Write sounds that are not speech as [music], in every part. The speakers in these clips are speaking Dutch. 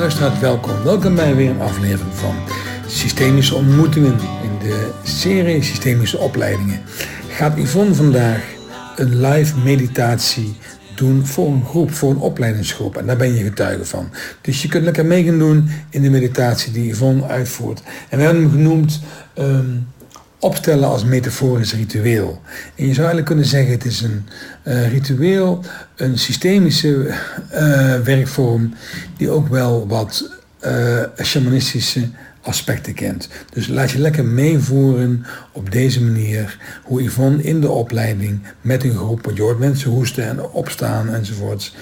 Luisteraars, welkom. Welkom bij weer een aflevering van Systemische Ontmoetingen in de serie Systemische Opleidingen. Gaat Yvonne vandaag een live meditatie doen voor een groep, voor een opleidingsgroep. En daar ben je getuige van. Dus je kunt lekker mee gaan doen in de meditatie die Yvonne uitvoert. En we hebben hem genoemd ehm, opstellen als metaforisch ritueel. En je zou eigenlijk kunnen zeggen het is een uh, ritueel, een systemische uh, werkvorm die ook wel wat uh, shamanistische aspecten kent. Dus laat je lekker meevoeren op deze manier hoe Yvonne in de opleiding met een groep, want je hoort mensen hoesten en opstaan enzovoorts,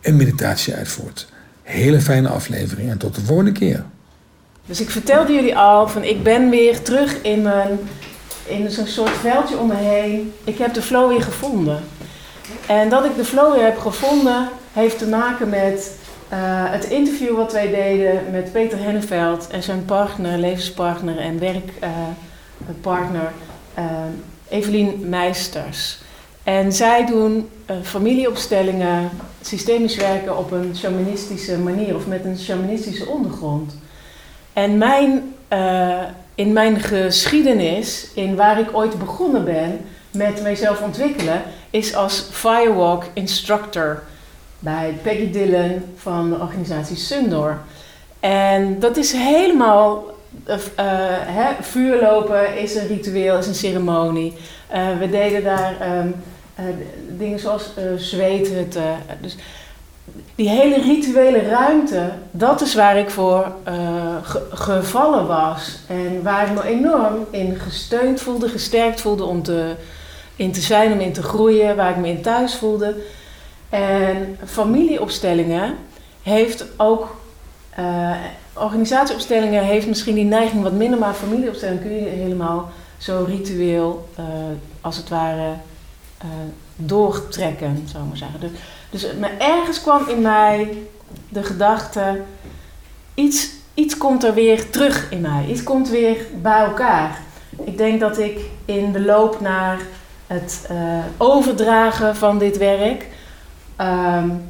een meditatie uitvoert. Hele fijne aflevering en tot de volgende keer. Dus ik vertelde jullie al van ik ben weer terug in mijn in zo'n soort veldje om me heen. Ik heb de flow weer gevonden. En dat ik de flow weer heb gevonden heeft te maken met uh, het interview wat wij deden met Peter Henneveld en zijn partner, levenspartner en werkpartner uh, uh, Evelien Meisters. En zij doen familieopstellingen, systemisch werken op een shamanistische manier of met een shamanistische ondergrond. En mijn, in mijn geschiedenis, in waar ik ooit begonnen ben met mijzelf ontwikkelen, is als firewalk instructor bij Peggy Dillon van de organisatie Sundor. En dat is helemaal. Uh, hè, vuurlopen is een ritueel, is een ceremonie. We deden daar uh, dingen zoals zweethutten. Dus die hele rituele ruimte, dat is waar ik voor ge gevallen was. En waar ik me enorm in gesteund voelde, gesterkt voelde om te, in te zijn, om in te groeien, waar ik me in thuis voelde. En familieopstellingen heeft ook, uh, organisatieopstellingen heeft misschien die neiging wat minder, maar familieopstellingen kun je helemaal zo ritueel, uh, als het ware, doortrekken, zou ik maar zeggen. Dus, dus maar ergens kwam in mij de gedachte, iets, iets komt er weer terug in mij, iets komt weer bij elkaar. Ik denk dat ik in de loop naar het overdragen van dit werk Um,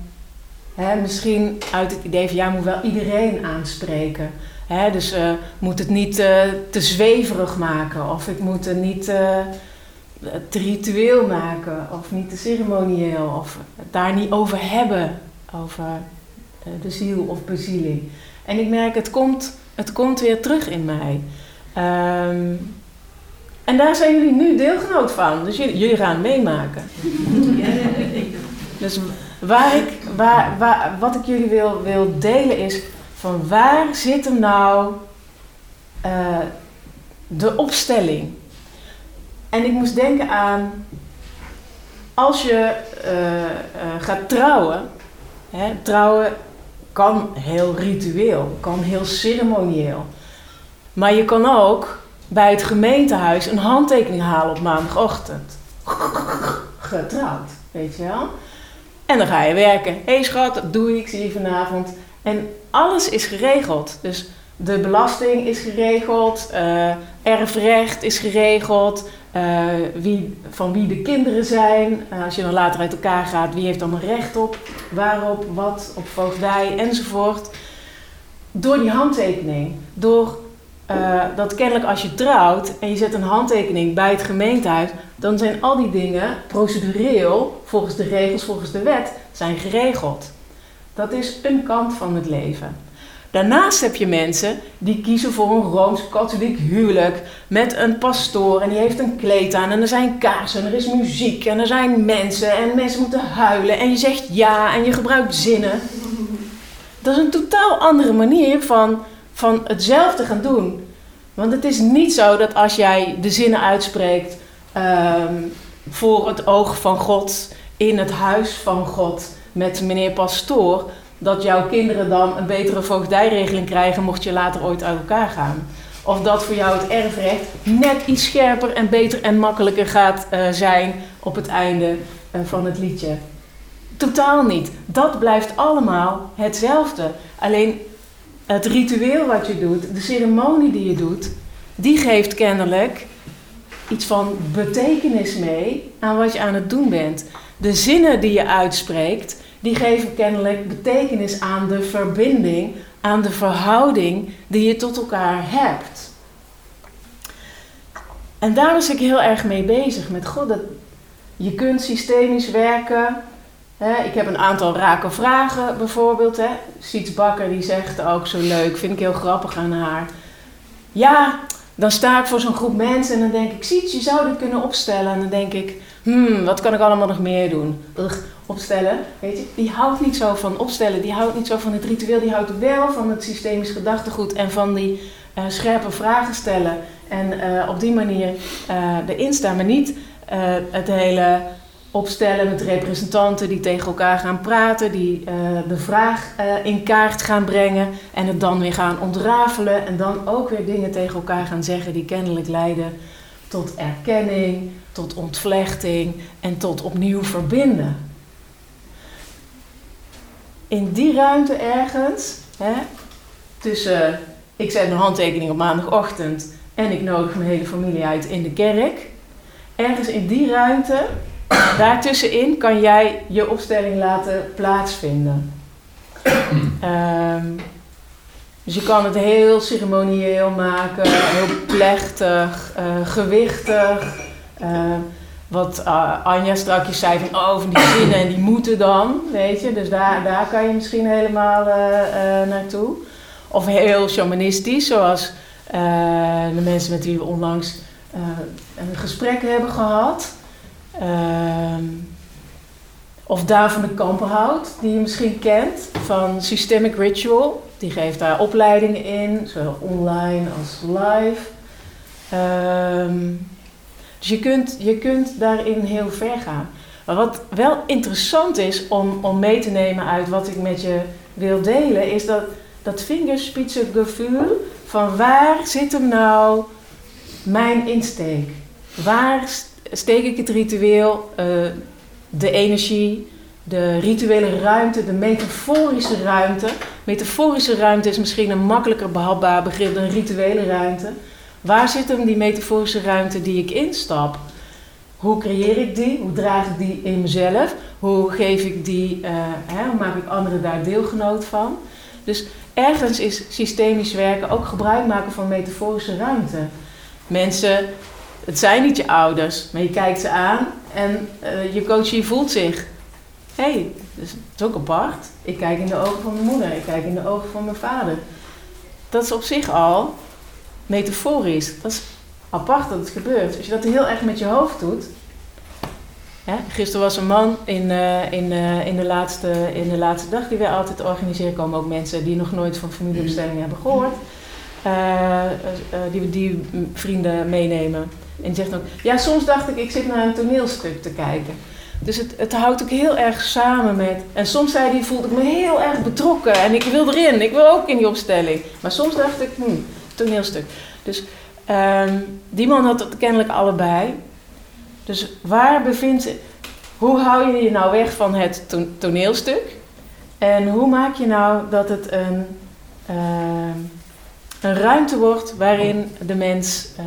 hè, misschien uit het idee van ja, moet wel iedereen aanspreken. Hè, dus uh, moet het niet uh, te zweverig maken of ik moet het niet te ritueel maken of niet te ceremonieel of het daar niet over hebben, over de ziel of bezieling. En ik merk, het komt, het komt weer terug in mij. Um, en daar zijn jullie nu deelgenoot van, dus jullie, gaan meemaken. Dus waar ik, waar, waar, wat ik jullie wil, wil delen is van waar zit hem nou uh, de opstelling? En ik moest denken aan als je uh, uh, gaat trouwen, hè, trouwen kan heel ritueel, kan heel ceremonieel. Maar je kan ook bij het gemeentehuis een handtekening halen op maandagochtend. Getrouwd, weet je wel? En dan ga je werken. Hé hey schat, dat doe ik, zie je vanavond. En alles is geregeld. Dus de belasting is geregeld, uh, erfrecht is geregeld, uh, wie, van wie de kinderen zijn. Uh, als je dan later uit elkaar gaat, wie heeft dan recht op, waarop, wat, op voogdij enzovoort. Door die handtekening, door dat kennelijk als je trouwt en je zet een handtekening bij het gemeentehuis, dan zijn al die dingen procedureel, volgens de regels, volgens de wet, zijn geregeld. Dat is een kant van het leven. Daarnaast heb je mensen die kiezen voor een rooms-katholiek huwelijk met een pastoor en die heeft een kleed aan en er zijn kaarsen en er is muziek en er zijn mensen en mensen moeten huilen en je zegt ja en je gebruikt zinnen. Dat is een totaal andere manier van van hetzelfde gaan doen. Want het is niet zo dat als jij de zinnen uitspreekt um, voor het oog van God, in het huis van God, met meneer Pastoor, dat jouw kinderen dan een betere voogdijregeling krijgen mocht je later ooit uit elkaar gaan. Of dat voor jou het erfrecht net iets scherper en beter en makkelijker gaat uh, zijn op het einde uh, van het liedje. Totaal niet. Dat blijft allemaal hetzelfde. Alleen het ritueel wat je doet, de ceremonie die je doet, die geeft kennelijk iets van betekenis mee aan wat je aan het doen bent. De zinnen die je uitspreekt, die geven kennelijk betekenis aan de verbinding, aan de verhouding die je tot elkaar hebt. En daar was ik heel erg mee bezig met God. Dat je kunt systemisch werken. Ik heb een aantal rake vragen bijvoorbeeld. Hè. Siets Bakker die zegt ook zo leuk, vind ik heel grappig aan haar. Ja, dan sta ik voor zo'n groep mensen en dan denk ik, Siets, je zou dit kunnen opstellen. En dan denk ik, hmm, wat kan ik allemaal nog meer doen? Ugh, opstellen, weet je, die houdt niet zo van opstellen, die houdt niet zo van het ritueel, die houdt wel van het systemisch gedachtegoed en van die uh, scherpe vragen stellen. En uh, op die manier uh, erin maar niet het hele opstellen met representanten die tegen elkaar gaan praten, die de vraag in kaart gaan brengen en het dan weer gaan ontrafelen en dan ook weer dingen tegen elkaar gaan zeggen die kennelijk leiden tot erkenning, tot ontvlechting en tot opnieuw verbinden. In die ruimte ergens, hè, tussen ik zet een handtekening op maandagochtend en ik nodig mijn hele familie uit in de kerk. Ergens in die ruimte, [coughs] daartussenin kan jij je opstelling laten plaatsvinden. Um, [coughs] dus je kan het heel ceremonieel maken, heel plechtig, uh, gewichtig. Uh, wat uh, Anja strakjes zei van, oh, van die zinnen en die moeten dan, weet je. Dus daar, daar kan je misschien helemaal naartoe. Of heel shamanistisch, zoals de mensen met wie we onlangs een gesprek hebben gehad. Ehm, of Daan van de Kampenhout, die je misschien kent, van Systemic Ritual. Die geeft daar opleidingen in, zowel online als live. Um, dus je kunt, je kunt daarin heel ver gaan. Maar wat wel interessant is om, om mee te nemen uit wat ik met je wil delen, is dat, dat vingerspitsengevoel van waar zit hem nou mijn insteek? Waar steek ik het ritueel, uh, de energie, de rituele ruimte, de metaforische ruimte. Metaforische ruimte is misschien een makkelijker behapbaar begrip dan rituele ruimte. Waar zit hem die metaforische ruimte die ik instap? Hoe creëer ik die? Hoe draag ik die in mezelf? Hoe geef ik die, uh, hè, hoe maak ik anderen daar deelgenoot van? Dus ergens is systemisch werken ook gebruik maken van metaforische ruimte. Mensen, het zijn niet je ouders, maar je kijkt ze aan en uh, je coachie voelt zich hé, hey, dus het is ook apart. Ik kijk in de ogen van mijn moeder, ik kijk in de ogen van mijn vader. Dat is op zich al metaforisch. Dat is apart dat het gebeurt. Als je dat heel erg met je hoofd doet. Hè? Gisteren was een man in, uh, in, uh, in, de laatste, in de laatste dag die wij altijd organiseren. komen ook mensen die nog nooit van familiebestelling hebben gehoord. Uh, die, die vrienden meenemen. En die zegt ook, ja soms dacht ik, ik zit naar een toneelstuk te kijken. Dus het, het houdt ook heel erg samen met. En soms zei hij, voelde ik me heel erg betrokken en ik wil erin, ik wil ook in die opstelling. Maar soms dacht ik, hm, toneelstuk. Dus um, die man had het kennelijk allebei. Dus waar bevindt. Hoe hou je je nou weg van het toneelstuk? En hoe maak je nou dat het een, uh, een ruimte wordt waarin de mens uh,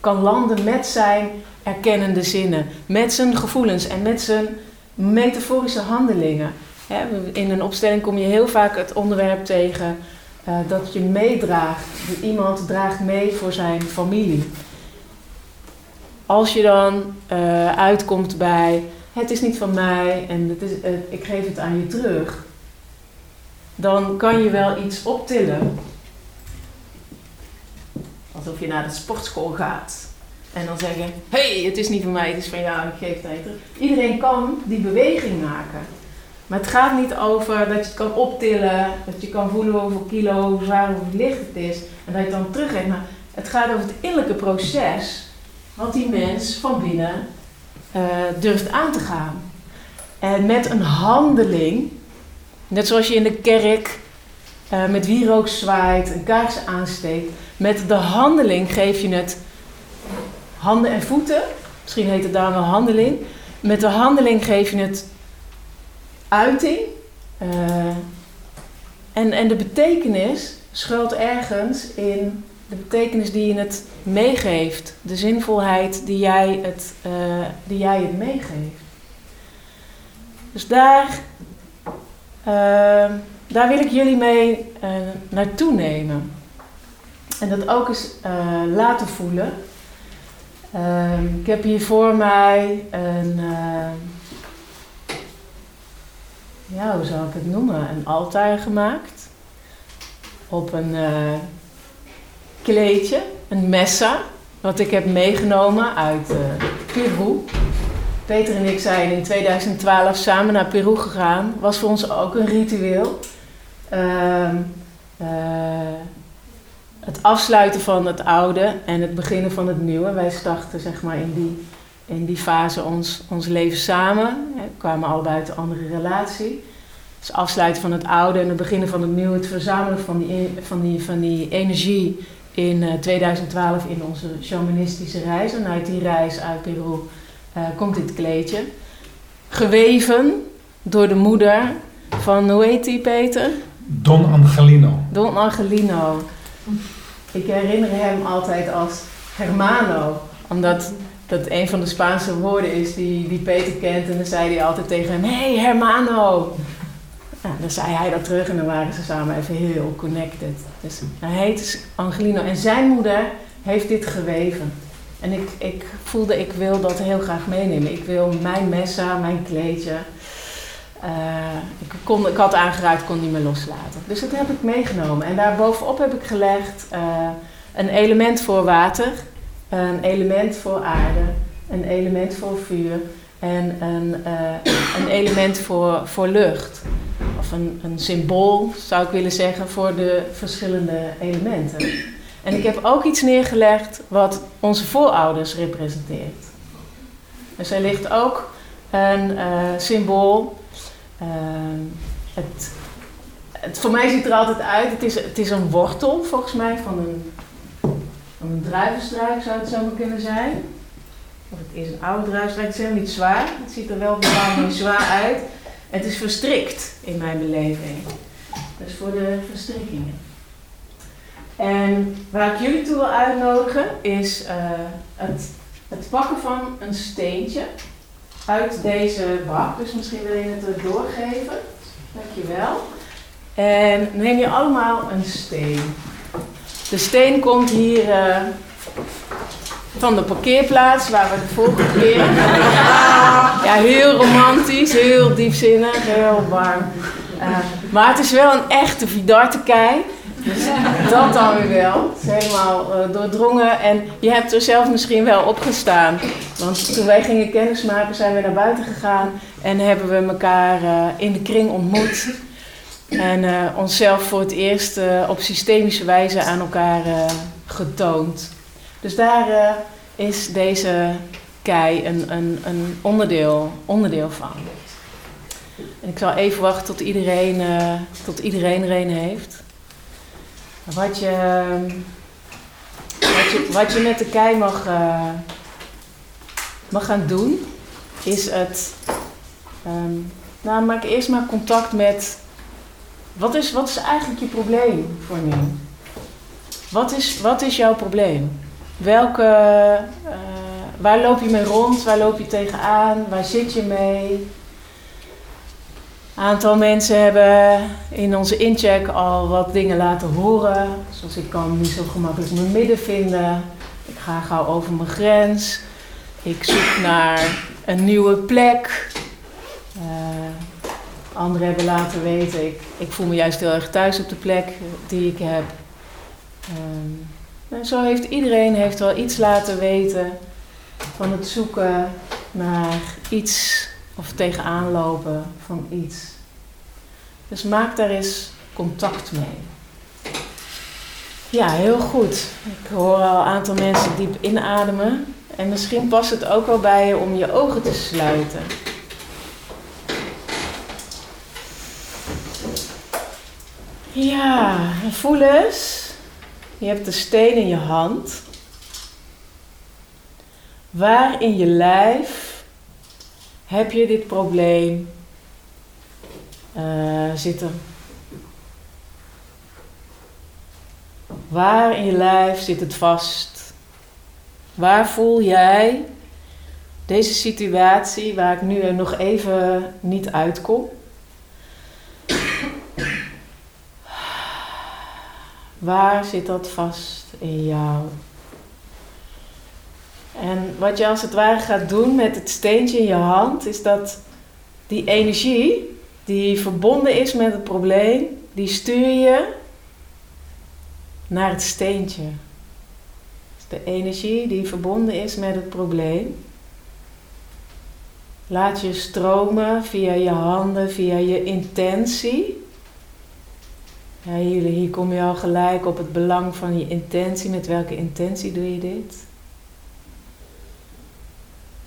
kan landen met zijn erkennende zinnen, met zijn gevoelens en met zijn metaforische handelingen. In een opstelling kom je heel vaak het onderwerp tegen uh, dat je meedraagt. Iemand draagt mee voor zijn familie. Als je dan uh, uitkomt bij het is niet van mij en het is, uh, ik geef het aan je terug, dan kan je wel iets optillen. Alsof je naar de sportschool gaat. En dan zeggen, hé, hey, het is niet van mij, het is van jou, ik geef het aan je terug. Iedereen kan die beweging maken. Maar het gaat niet over dat je het kan optillen, dat je kan voelen hoeveel kilo, hoe zwaar, hoe licht het is. En dat je het dan teruggeeft. Maar het gaat over het innerlijke proces wat die mens van binnen uh, durft aan te gaan. En met een handeling, net zoals je in de kerk uh, met wierook zwaait, een kaars aansteekt, met de handeling geef je het handen en voeten. Misschien heet het daar wel handeling. Met de handeling geef je het uiting. Uh, en, en de betekenis schuilt ergens in de betekenis die je het meegeeft. De zinvolheid die jij het, uh, die jij het meegeeft. Dus daar Ehm, daar wil ik jullie mee naartoe nemen. En dat ook eens laten voelen. Ik heb hier voor mij een, ja, hoe zou ik het noemen, een altaar gemaakt. Op een kleedje, een messa, wat ik heb meegenomen uit Peru. Peter en ik zijn in 2012 samen naar Peru gegaan. Was voor ons ook een ritueel. Uh, uh, het afsluiten van het oude en het beginnen van het nieuwe. Wij starten zeg maar in die, in die fase ons, ons leven samen. We kwamen allebei uit een andere relatie. Het afsluiten van het oude en het beginnen van het nieuwe. Het verzamelen van die, van die, van die energie in 2012 in onze shamanistische reis. En uit die reis uit Peru uh, komt dit kleedje. Geweven door de moeder van, hoe heet die Peter? Don Angelino. Don Angelino. Ik herinner hem altijd als Hermano, omdat dat een van de Spaanse woorden is die, die Peter kent. En dan zei hij altijd tegen hem, hey Hermano. Dan zei hij dat terug en dan waren ze samen even heel connected. Dus hij heet dus Angelino en zijn moeder heeft dit geweven. En ik, ik voelde, ik wil dat heel graag meenemen. Ik wil mijn messa, mijn kleedje. Uh, ik, kon, ik had aangeraakt, kon niet meer loslaten. Dus dat heb ik meegenomen. En daarbovenop heb ik gelegd uh, een element voor water, een element voor aarde, een element voor vuur en een, uh, een element voor, voor lucht. Of een, een symbool, zou ik willen zeggen, voor de verschillende elementen. En ik heb ook iets neergelegd wat onze voorouders representeert. Dus er ligt ook een uh, symbool. Uh, het, het, voor mij ziet er altijd uit, het is, het is een wortel volgens mij van een, een druivenstruik zou het zo maar kunnen zijn. Of het is een oude druivenstruik, het is helemaal niet zwaar. Het ziet er wel bepaald zwaar uit. Het is verstrikt in mijn beleving. Dus voor de verstrikkingen. En waar ik jullie toe wil uitnodigen is uh, het, het pakken van een steentje uit deze bak. Dus misschien wil je het doorgeven. Dankjewel. En neem je allemaal een steen. De steen komt hier uh, van de parkeerplaats waar we de vorige keer. ja, heel romantisch, heel diepzinnig, heel warm. Uh, maar het is wel een echte Vidarte kei. Dus dat dan weer wel. Het is helemaal uh, doordrongen. En je hebt er zelf misschien wel opgestaan. Want toen wij gingen kennismaken zijn we naar buiten gegaan. En hebben we elkaar in de kring ontmoet. En uh, onszelf voor het eerst op systemische wijze aan elkaar getoond. Dus daar is deze kei een, een, een onderdeel, onderdeel van. En ik zal even wachten tot iedereen, tot iedereen er heeft. Wat je, wat je, met de kei mag, mag gaan doen, is het. Um, nou, maak eerst maar contact met. Wat is, wat is eigenlijk je probleem voor nu? Wat is, wat is jouw probleem? Welke. Uh, waar loop je mee rond? Waar loop je tegenaan? Waar zit je mee? Een aantal mensen hebben in onze incheck al wat dingen laten horen. Zoals ik kan niet zo gemakkelijk mijn midden vinden. Ik ga gauw over mijn grens. Ik zoek naar een nieuwe plek. Uh, anderen hebben laten weten, ik, ik voel me juist heel erg thuis op de plek die ik heb. Um, en zo heeft iedereen heeft wel iets laten weten van het zoeken naar iets of tegenaan lopen van iets. Dus maak daar eens contact mee. Ja, heel goed. Ik hoor al een aantal mensen diep inademen. En misschien past het ook wel bij je om je ogen te sluiten. Ja, voel eens. Je hebt de steen in je hand. Waar in je lijf heb je dit probleem uh, zitten? Waar in je lijf zit het vast? Waar voel jij deze situatie waar ik nu nog even niet uitkom? Waar zit dat vast in jou? En wat je als het ware gaat doen met het steentje in je hand, is dat die energie die verbonden is met het probleem, die stuur je naar het steentje. Dus de energie die verbonden is met het probleem, laat je stromen via je handen, via je intentie. Ja, hier, hier kom je al gelijk op het belang van je intentie. Met welke intentie doe je dit?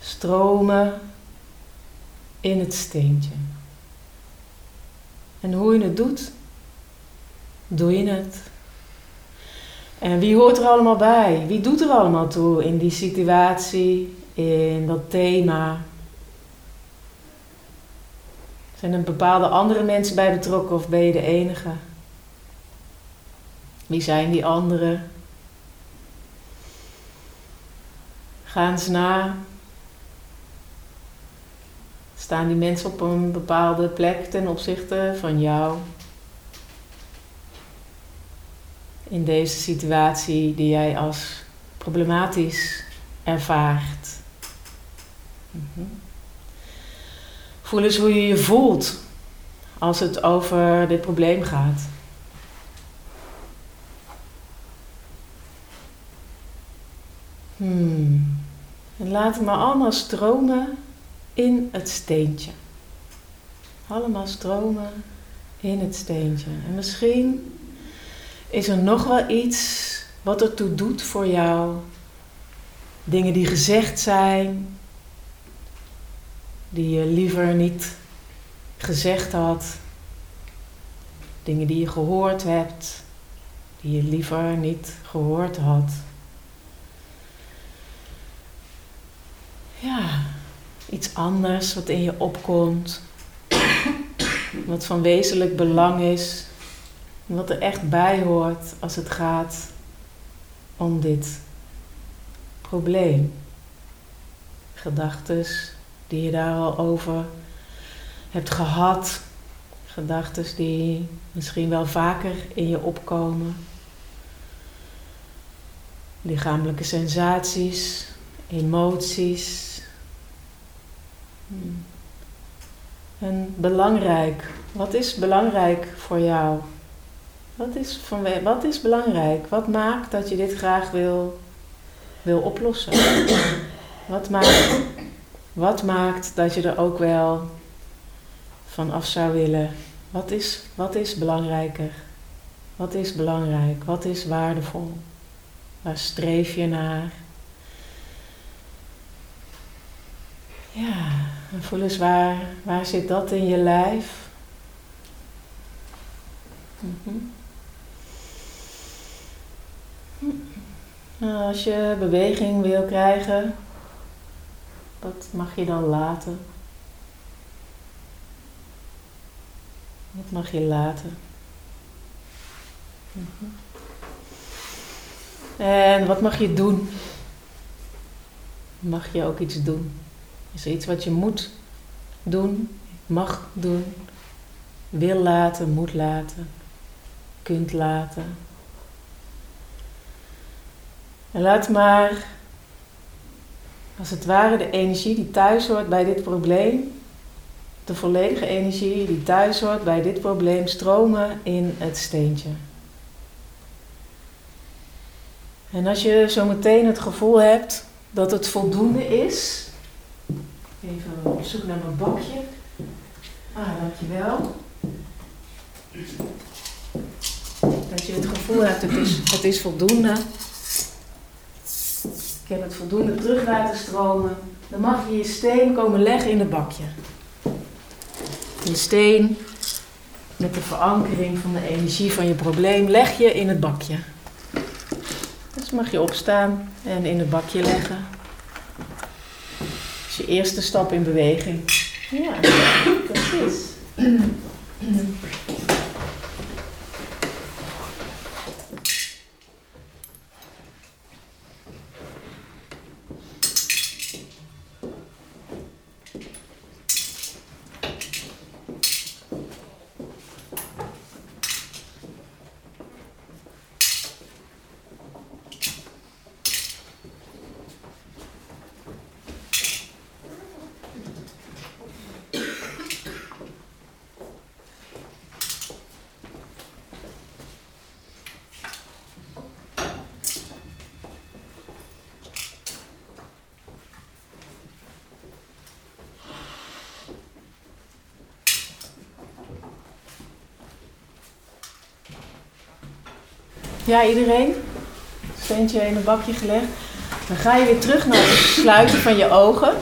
Stromen in het steentje. En hoe je het doet, doe je het. En wie hoort er allemaal bij? Wie doet er allemaal toe in die situatie, in dat thema? Zijn er bepaalde andere mensen bij betrokken of ben je de enige? Wie zijn die anderen? Ga eens na. Staan die mensen op een bepaalde plek ten opzichte van jou? In deze situatie die jij als problematisch ervaart. Mm Voel eens hoe je je voelt als het over dit probleem gaat. Hmm. Laat het maar allemaal stromen in het steentje. Allemaal stromen in het steentje. En misschien is er nog wel iets wat ertoe doet voor jou. Dingen die gezegd zijn, die je liever niet gezegd had. Dingen die je gehoord hebt, die je liever niet gehoord had. Ja, iets anders wat in je opkomt, wat van wezenlijk belang is, wat er echt bij hoort als het gaat om dit probleem. Gedachtes, die je daar al over hebt gehad. Gedachten die misschien wel vaker in je opkomen. Lichamelijke sensaties, emoties. En belangrijk. Wat is belangrijk voor jou? Wat is, van, wat is belangrijk? Wat maakt dat je dit graag wil, wil oplossen? Wat maakt wat maakt dat je er ook wel van af zou willen? Wat is, wat is belangrijker? Wat is belangrijk? Wat is waardevol? Waar streef je naar? Ja, en voel eens waar, waar zit dat in je lijf? Mm nou, als je beweging wil krijgen, wat mag je dan laten? Wat mag je laten? Mhm. En wat mag je doen? Mag je ook iets doen? Is iets wat je moet doen, mag doen, wil laten, moet laten, kunt laten? En laat maar als het ware de energie die thuis hoort bij dit probleem, de volledige energie die thuis hoort bij dit probleem, stromen in het steentje. En als je zo meteen het gevoel hebt dat het voldoende is, even op zoek naar mijn bakje. Ah, dankjewel. Dat je het gevoel hebt, het is, het is voldoende. Ik heb het voldoende terug laten stromen. Dan mag je je steen komen leggen in het bakje. Je steen met de verankering van de energie van je probleem leg je in het bakje. Dus mag je opstaan en in het bakje leggen. Eerste stap in beweging. Ja, [coughs] precies. [coughs] Ja, iedereen? Steentje in een bakje gelegd. Dan ga je weer terug naar het sluiten van je ogen.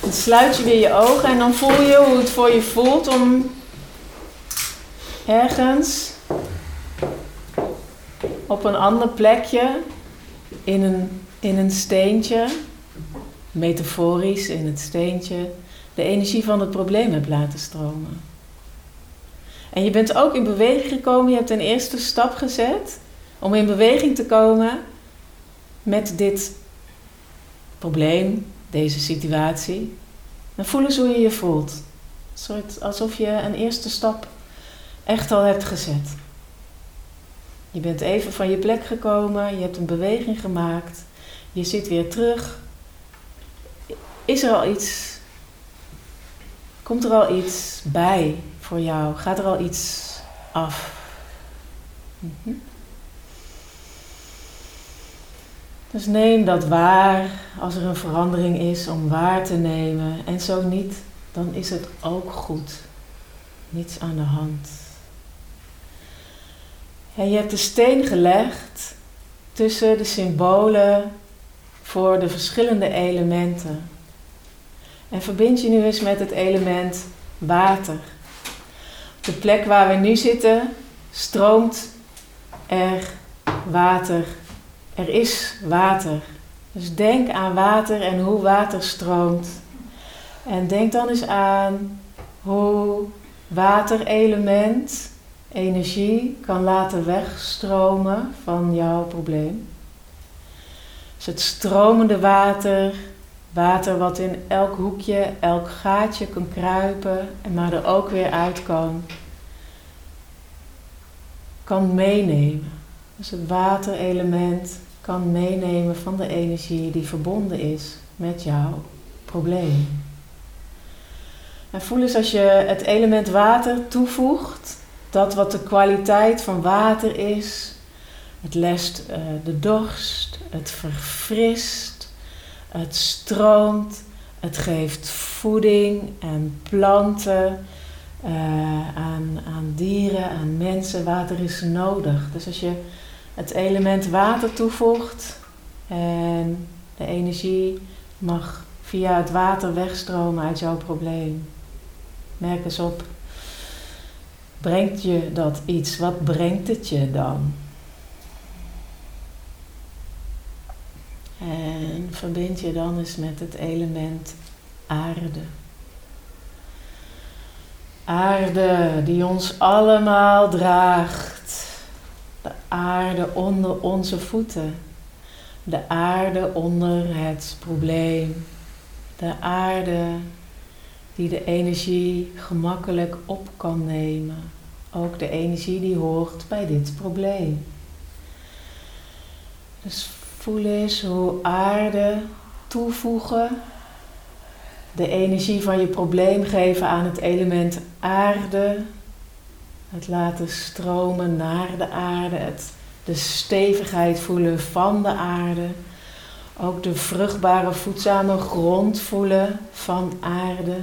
Dan sluit je weer je ogen en dan voel je hoe het voor je voelt om ergens op een ander plekje in een, in een steentje, metaforisch in het steentje, de energie van het probleem hebt laten stromen. En je bent ook in beweging gekomen, je hebt een eerste stap gezet om in beweging te komen met dit probleem, deze situatie. En voel eens hoe je je voelt. Een soort alsof je een eerste stap echt al hebt gezet. Je bent even van je plek gekomen, je hebt een beweging gemaakt, je zit weer terug. Is er al iets? Komt er al iets bij voor jou? Gaat er al iets af? Mhm. Dus neem dat waar als er een verandering is om waar te nemen. En zo niet, dan is het ook goed. Niets aan de hand. En je hebt de steen gelegd tussen de symbolen voor de verschillende elementen. En verbind je nu eens met het element water. Op de plek waar we nu zitten stroomt er water. Er is water. Dus denk aan water en hoe water stroomt. En denk dan eens aan hoe waterelement energie kan laten wegstromen van jouw probleem. Dus het stromende water, water wat in elk hoekje, elk gaatje kan kruipen en maar er ook weer uit kan, kan meenemen. Dus het waterelement kan meenemen van de energie die verbonden is met jouw probleem. En voel eens als je het element water toevoegt dat wat de kwaliteit van water is. Het lest uh, de dorst, het verfrist, het stroomt, het geeft voeding en planten uh, aan, aan dieren, aan mensen. Water is nodig. Dus als je het element water toevoegt en de energie mag via het water wegstromen uit jouw probleem. Merk eens op Brengt je dat iets? Wat brengt het je dan? En verbind je dan eens met het element aarde. Aarde die ons allemaal draagt. De aarde onder onze voeten. De aarde onder het probleem. De aarde die de energie gemakkelijk op kan nemen. Ook de energie die hoort bij dit probleem. Dus voel eens hoe aarde toevoegen, de energie van je probleem geven aan het element aarde, het laten stromen naar de aarde, het, de stevigheid voelen van de aarde, ook de vruchtbare voedzame grond voelen van aarde.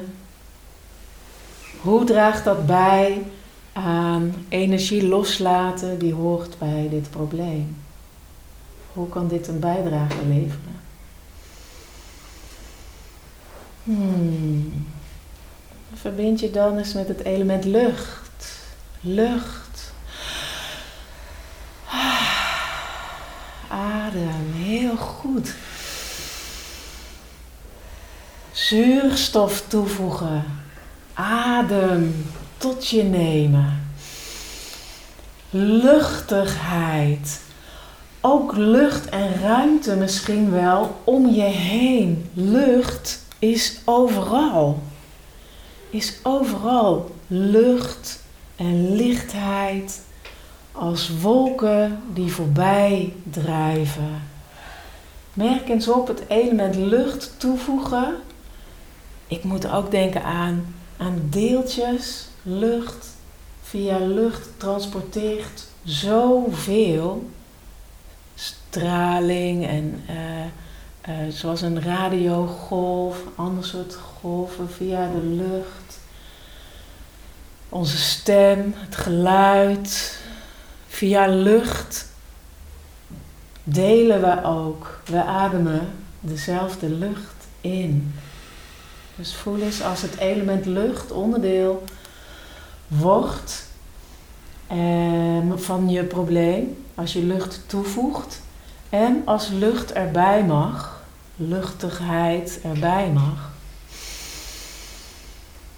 Hoe draagt dat bij aan energie loslaten die hoort bij dit probleem? Hoe kan dit een bijdrage leveren? Hmm. Verbind je dan eens met het element lucht. Lucht. Adem, heel goed. Zuurstof toevoegen adem tot je nemen. Luchtigheid. Ook lucht en ruimte misschien wel om je heen. Lucht is overal. Is overal lucht en lichtheid als wolken die voorbij drijven. Merk eens op het element lucht toevoegen. Ik moet ook denken aan aan deeltjes. Lucht via lucht transporteert zoveel straling en uh, uh, zoals een radiogolf, ander soort golven via de lucht. onze stem, het geluid, via lucht delen we ook. We ademen dezelfde lucht in. Dus voel eens als het element lucht onderdeel wordt van je probleem, als je lucht toevoegt en als lucht erbij mag, luchtigheid erbij mag.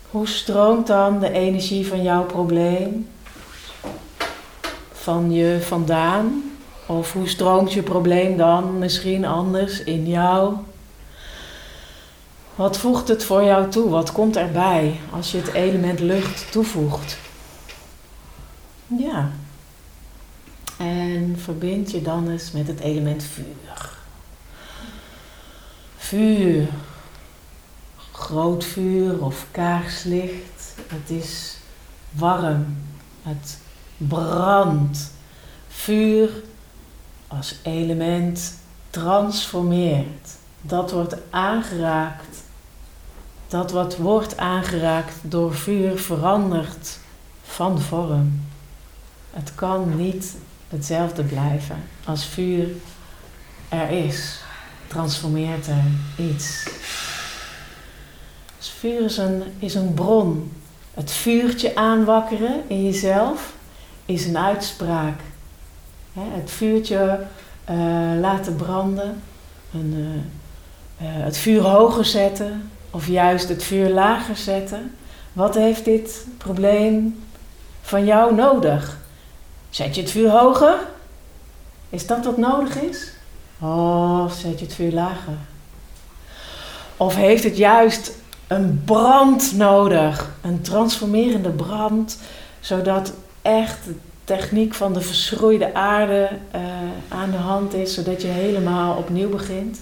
Hoe stroomt dan de energie van jouw probleem van je vandaan? Of hoe stroomt je probleem dan misschien anders in jou? Wat voegt het voor jou toe? Wat komt erbij als je het element lucht toevoegt? Ja. En verbind je dan eens met het element vuur. Vuur. Groot vuur of kaarslicht. Het is warm. Het brandt. Vuur als element transformeert. Dat wordt aangeraakt. Dat wat wordt aangeraakt door vuur verandert van vorm. Het kan niet hetzelfde blijven als vuur er is. Transformeert er iets. Vuur is een, is een bron. Het vuurtje aanwakkeren in jezelf is een uitspraak. het vuurtje uh, laten branden, een, uh, het vuur hoger zetten of juist het vuur lager zetten. Wat heeft dit probleem van jou nodig? Zet je het vuur hoger? Is dat wat nodig is? Of zet je het vuur lager? Of heeft het juist een brand nodig? Een transformerende brand, zodat echt de techniek van de verschroeide aarde uh, aan de hand is, zodat je helemaal opnieuw begint?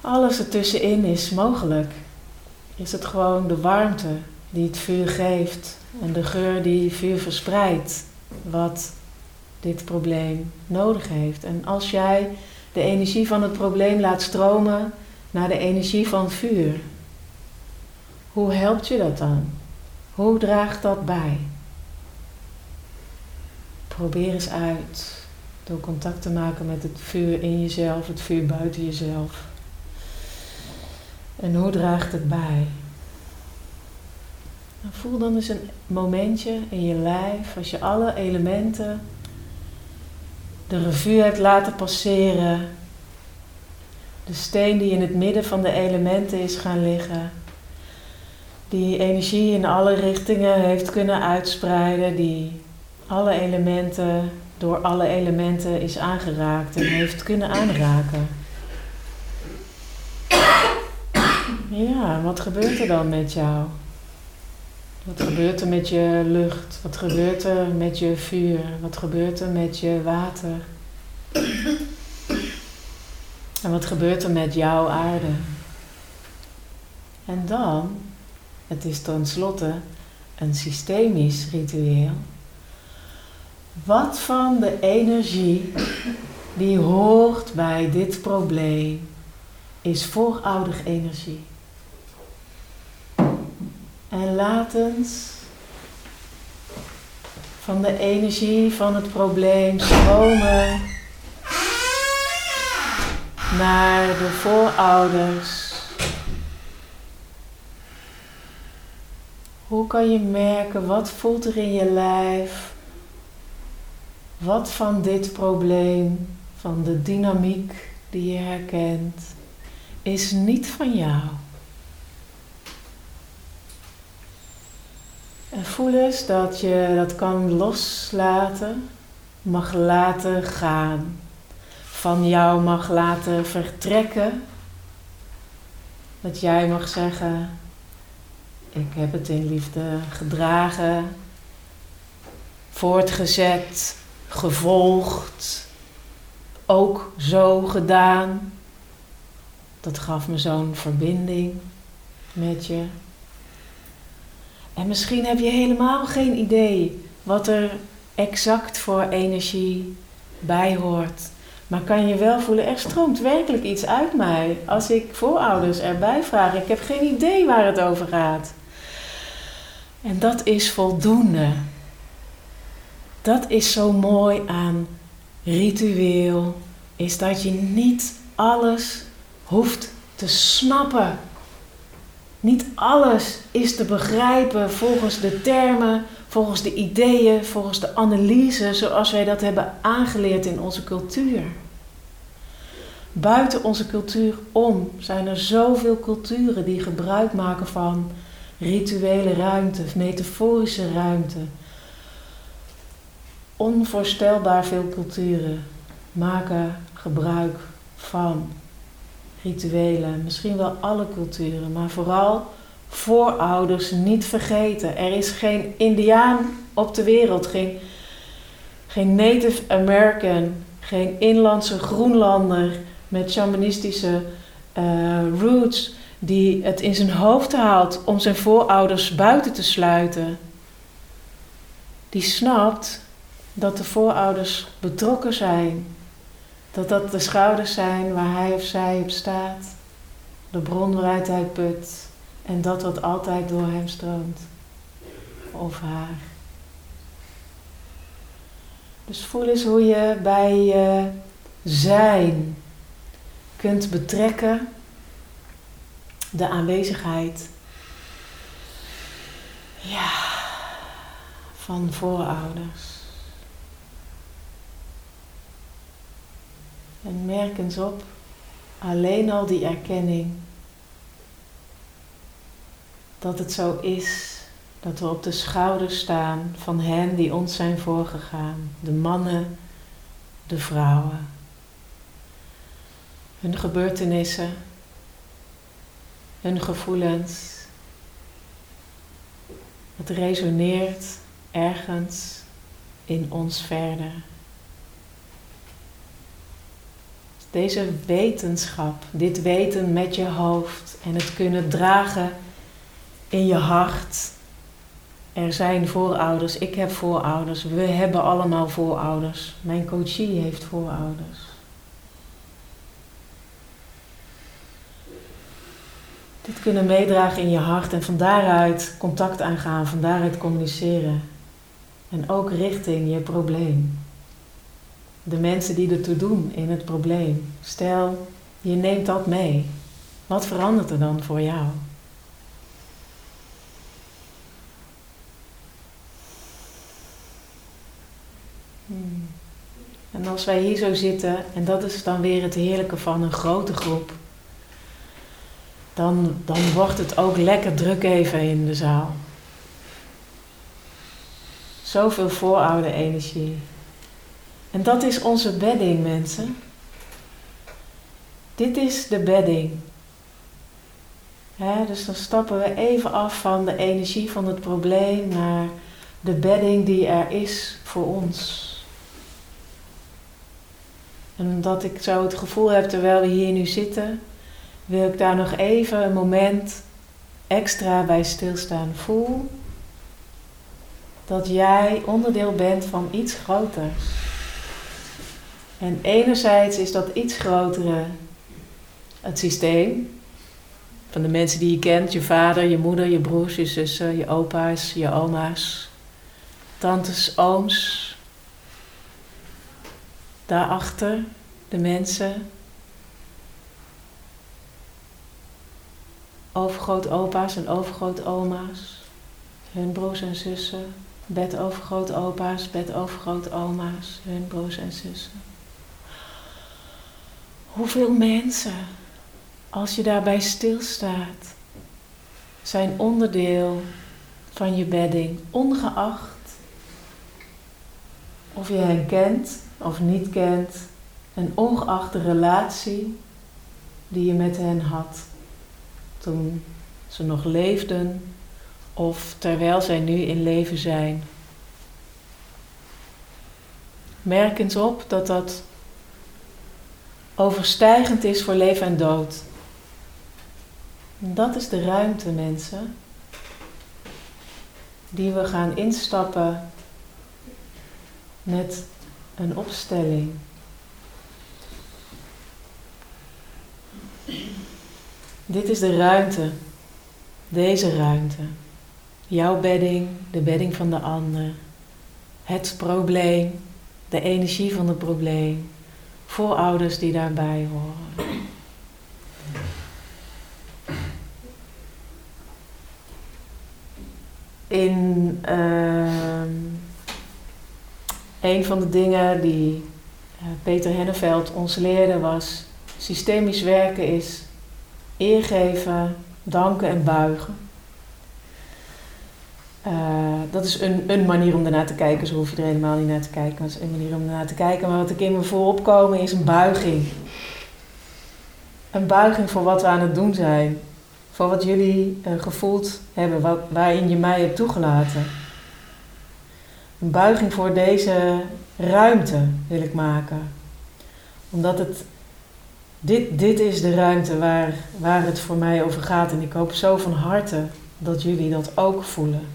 Alles ertussenin is mogelijk. Is het gewoon de warmte die het vuur geeft en de geur die vuur verspreidt, wat dit probleem nodig heeft. En als jij de energie van het probleem laat stromen naar de energie van vuur, hoe helpt je dat dan? Hoe draagt dat bij? Probeer eens uit door contact te maken met het vuur in jezelf, het vuur buiten jezelf. En hoe draagt het bij? Voel dan eens een momentje in je lijf, als je alle elementen de revue hebt laten passeren. De steen die in het midden van de elementen is gaan liggen. Die energie in alle richtingen heeft kunnen uitspreiden. Die alle elementen, door alle elementen is aangeraakt en heeft kunnen aanraken. Ja, wat gebeurt er dan met jou? Wat gebeurt er met je lucht? Wat gebeurt er met je vuur? Wat gebeurt er met je water? En wat gebeurt er met jouw aarde? En dan, het is tenslotte een systemisch ritueel. Wat van de energie die hoort bij dit probleem is voorouder energie? En laat eens van de energie van het probleem stromen naar de voorouders. Hoe kan je merken, wat voelt er in je lijf? Wat van dit probleem, van de dynamiek die je herkent, is niet van jou? En voel eens dat je dat kan loslaten, mag laten gaan. Van jou mag laten vertrekken. Dat jij mag zeggen, ik heb het in liefde gedragen, voortgezet, gevolgd, ook zo gedaan. Dat gaf me zo'n verbinding met je. En misschien heb je helemaal geen idee wat er exact voor energie bij hoort. Maar kan je wel voelen, er stroomt werkelijk iets uit mij. Als ik voorouders erbij vraag, ik heb geen idee waar het over gaat. En dat is voldoende. Dat is zo mooi aan ritueel, is dat je niet alles hoeft te snappen. Niet alles is te begrijpen volgens de termen, volgens de ideeën, volgens de analyse zoals wij dat hebben aangeleerd in onze cultuur. Buiten onze cultuur om zijn er zoveel culturen die gebruik maken van rituele ruimte, metaforische ruimte. Onvoorstelbaar veel culturen maken gebruik van rituelen. Misschien wel alle culturen, maar vooral voorouders niet vergeten. Er is geen Indiaan op de wereld, geen, geen Native American, geen inlandse Groenlander met shamanistische uh, roots die het in zijn hoofd haalt om zijn voorouders buiten te sluiten. Die snapt dat de voorouders betrokken zijn. Dat dat de schouders zijn waar hij of zij op staat. De bron waaruit hij put. En dat wat altijd door hem stroomt. Of haar. Dus voel eens hoe je bij je zijn kunt betrekken de aanwezigheid ja, van voorouders. En merk eens op, alleen al die erkenning, dat het zo is dat we op de schouders staan van hen die ons zijn voorgegaan, de mannen, de vrouwen. Hun gebeurtenissen, hun gevoelens. Het resoneert ergens in ons verder. Deze wetenschap, dit weten met je hoofd en het kunnen dragen in je hart. Er zijn voorouders, ik heb voorouders, we hebben allemaal voorouders. Mijn coachie heeft voorouders. Dit kunnen meedragen in je hart en van daaruit contact aangaan, van daaruit communiceren. En ook richting je probleem. De mensen die ertoe doen in het probleem. Stel, je neemt dat mee. Wat verandert er dan voor jou? Hmm. En als wij hier zo zitten, en dat is dan weer het heerlijke van een grote groep, dan, dan wordt het ook lekker druk even in de zaal. Zoveel vooroude energie. En dat is onze bedding, mensen. Dit is de bedding. dus dan stappen we even af van de energie van het probleem naar de bedding die er is voor ons. En omdat ik zo het gevoel heb terwijl we hier nu zitten, wil ik daar nog even een moment extra bij stilstaan. Voel dat jij onderdeel bent van iets groters. En enerzijds is dat iets grotere het systeem van de mensen die je kent, je vader, je moeder, je broers, je zussen, je opa's, je oma's, tantes, ooms. Daarachter de mensen overgrootopa's en overgrootoma's, hun broers en zussen, bedovergrootopa's, bedovergrootoma's, hun broers en zussen. Hoeveel mensen, als je daarbij stilstaat, zijn onderdeel van je bedding, ongeacht of je hen kent of niet kent, en ongeacht de relatie die je met hen had toen ze nog leefden of terwijl zij nu in leven zijn. Merk eens op dat dat overstijgend is voor leven en dood. dat is de ruimte, mensen, die we gaan instappen met een opstelling. Dit is de ruimte, deze ruimte. Jouw bedding, de bedding van de ander. Het probleem, de energie van het probleem. Voorouders die daarbij horen. In uh, een van de dingen die uh, Peter Henneveld ons leerde was: systemisch werken is eergeven, danken en buigen. Uh, dat is een, een manier om ernaar te kijken, zo hoef je er helemaal niet naar te kijken. Dat is een manier om ernaar te kijken. Maar wat ik in me voorop komen is een buiging. Een buiging voor wat we aan het doen zijn. Voor wat jullie uh, gevoeld hebben, wat, waarin je mij hebt toegelaten. Een buiging voor deze ruimte wil ik maken. Omdat het dit, dit is de ruimte waar, waar het voor mij over gaat. En ik hoop zo van harte dat jullie dat ook voelen.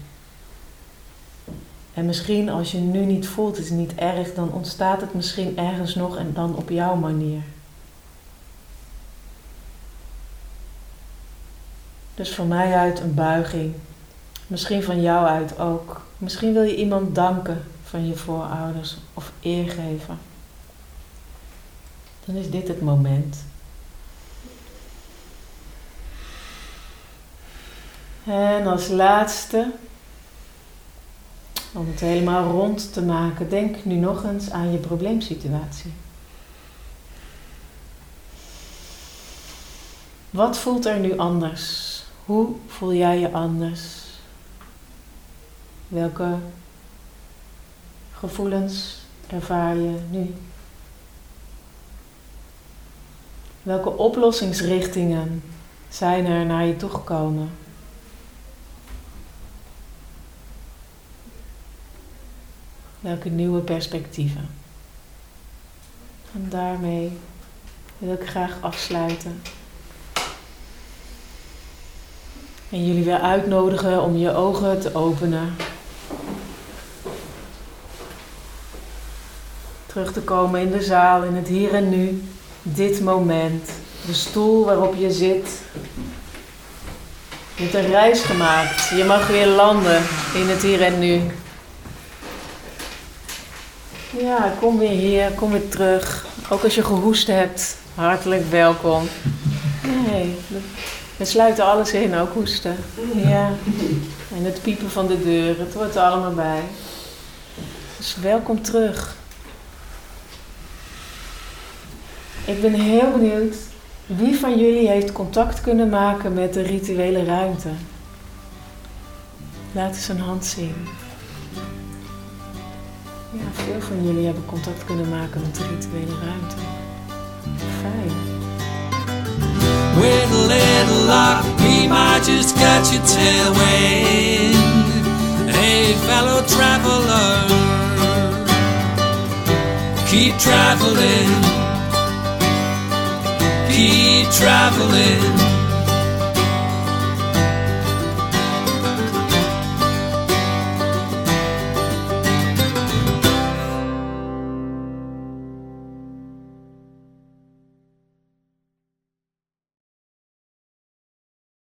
En misschien als je nu niet voelt, is het niet erg, dan ontstaat het misschien ergens nog en dan op jouw manier. Dus van mij uit een buiging. Misschien van jou uit ook. Misschien wil je iemand danken van je voorouders of eer geven dan is dit het moment. En als laatste, om het helemaal rond te maken, denk nu nog eens aan je probleemsituatie. Wat voelt er nu anders? Hoe voel jij je anders? Welke gevoelens ervaar je nu? Welke oplossingsrichtingen zijn er naar je toegekomen? Welke nieuwe perspectieven? En daarmee wil ik graag afsluiten. En jullie weer uitnodigen om je ogen te openen. Terug te komen in de zaal, in het hier en nu dit moment, de stoel waarop je zit. Je hebt een reis gemaakt. Je mag weer landen in het hier en nu. Ja, kom weer hier, kom weer terug. Ook als je gehoest hebt, hartelijk welkom. Nee, we sluiten alles in, ook hoesten. Ja. En het piepen van de deur, het hoort er allemaal bij. Dus welkom terug. Ik ben heel benieuwd wie van jullie heeft contact kunnen maken met de rituele ruimte. Laat eens een hand zien. Ja, veel van jullie hebben contact kunnen maken met de rituele ruimte. Fijn. With a little luck, we might just catch your tailwind. Hey, fellow traveler, keep traveling. keep traveling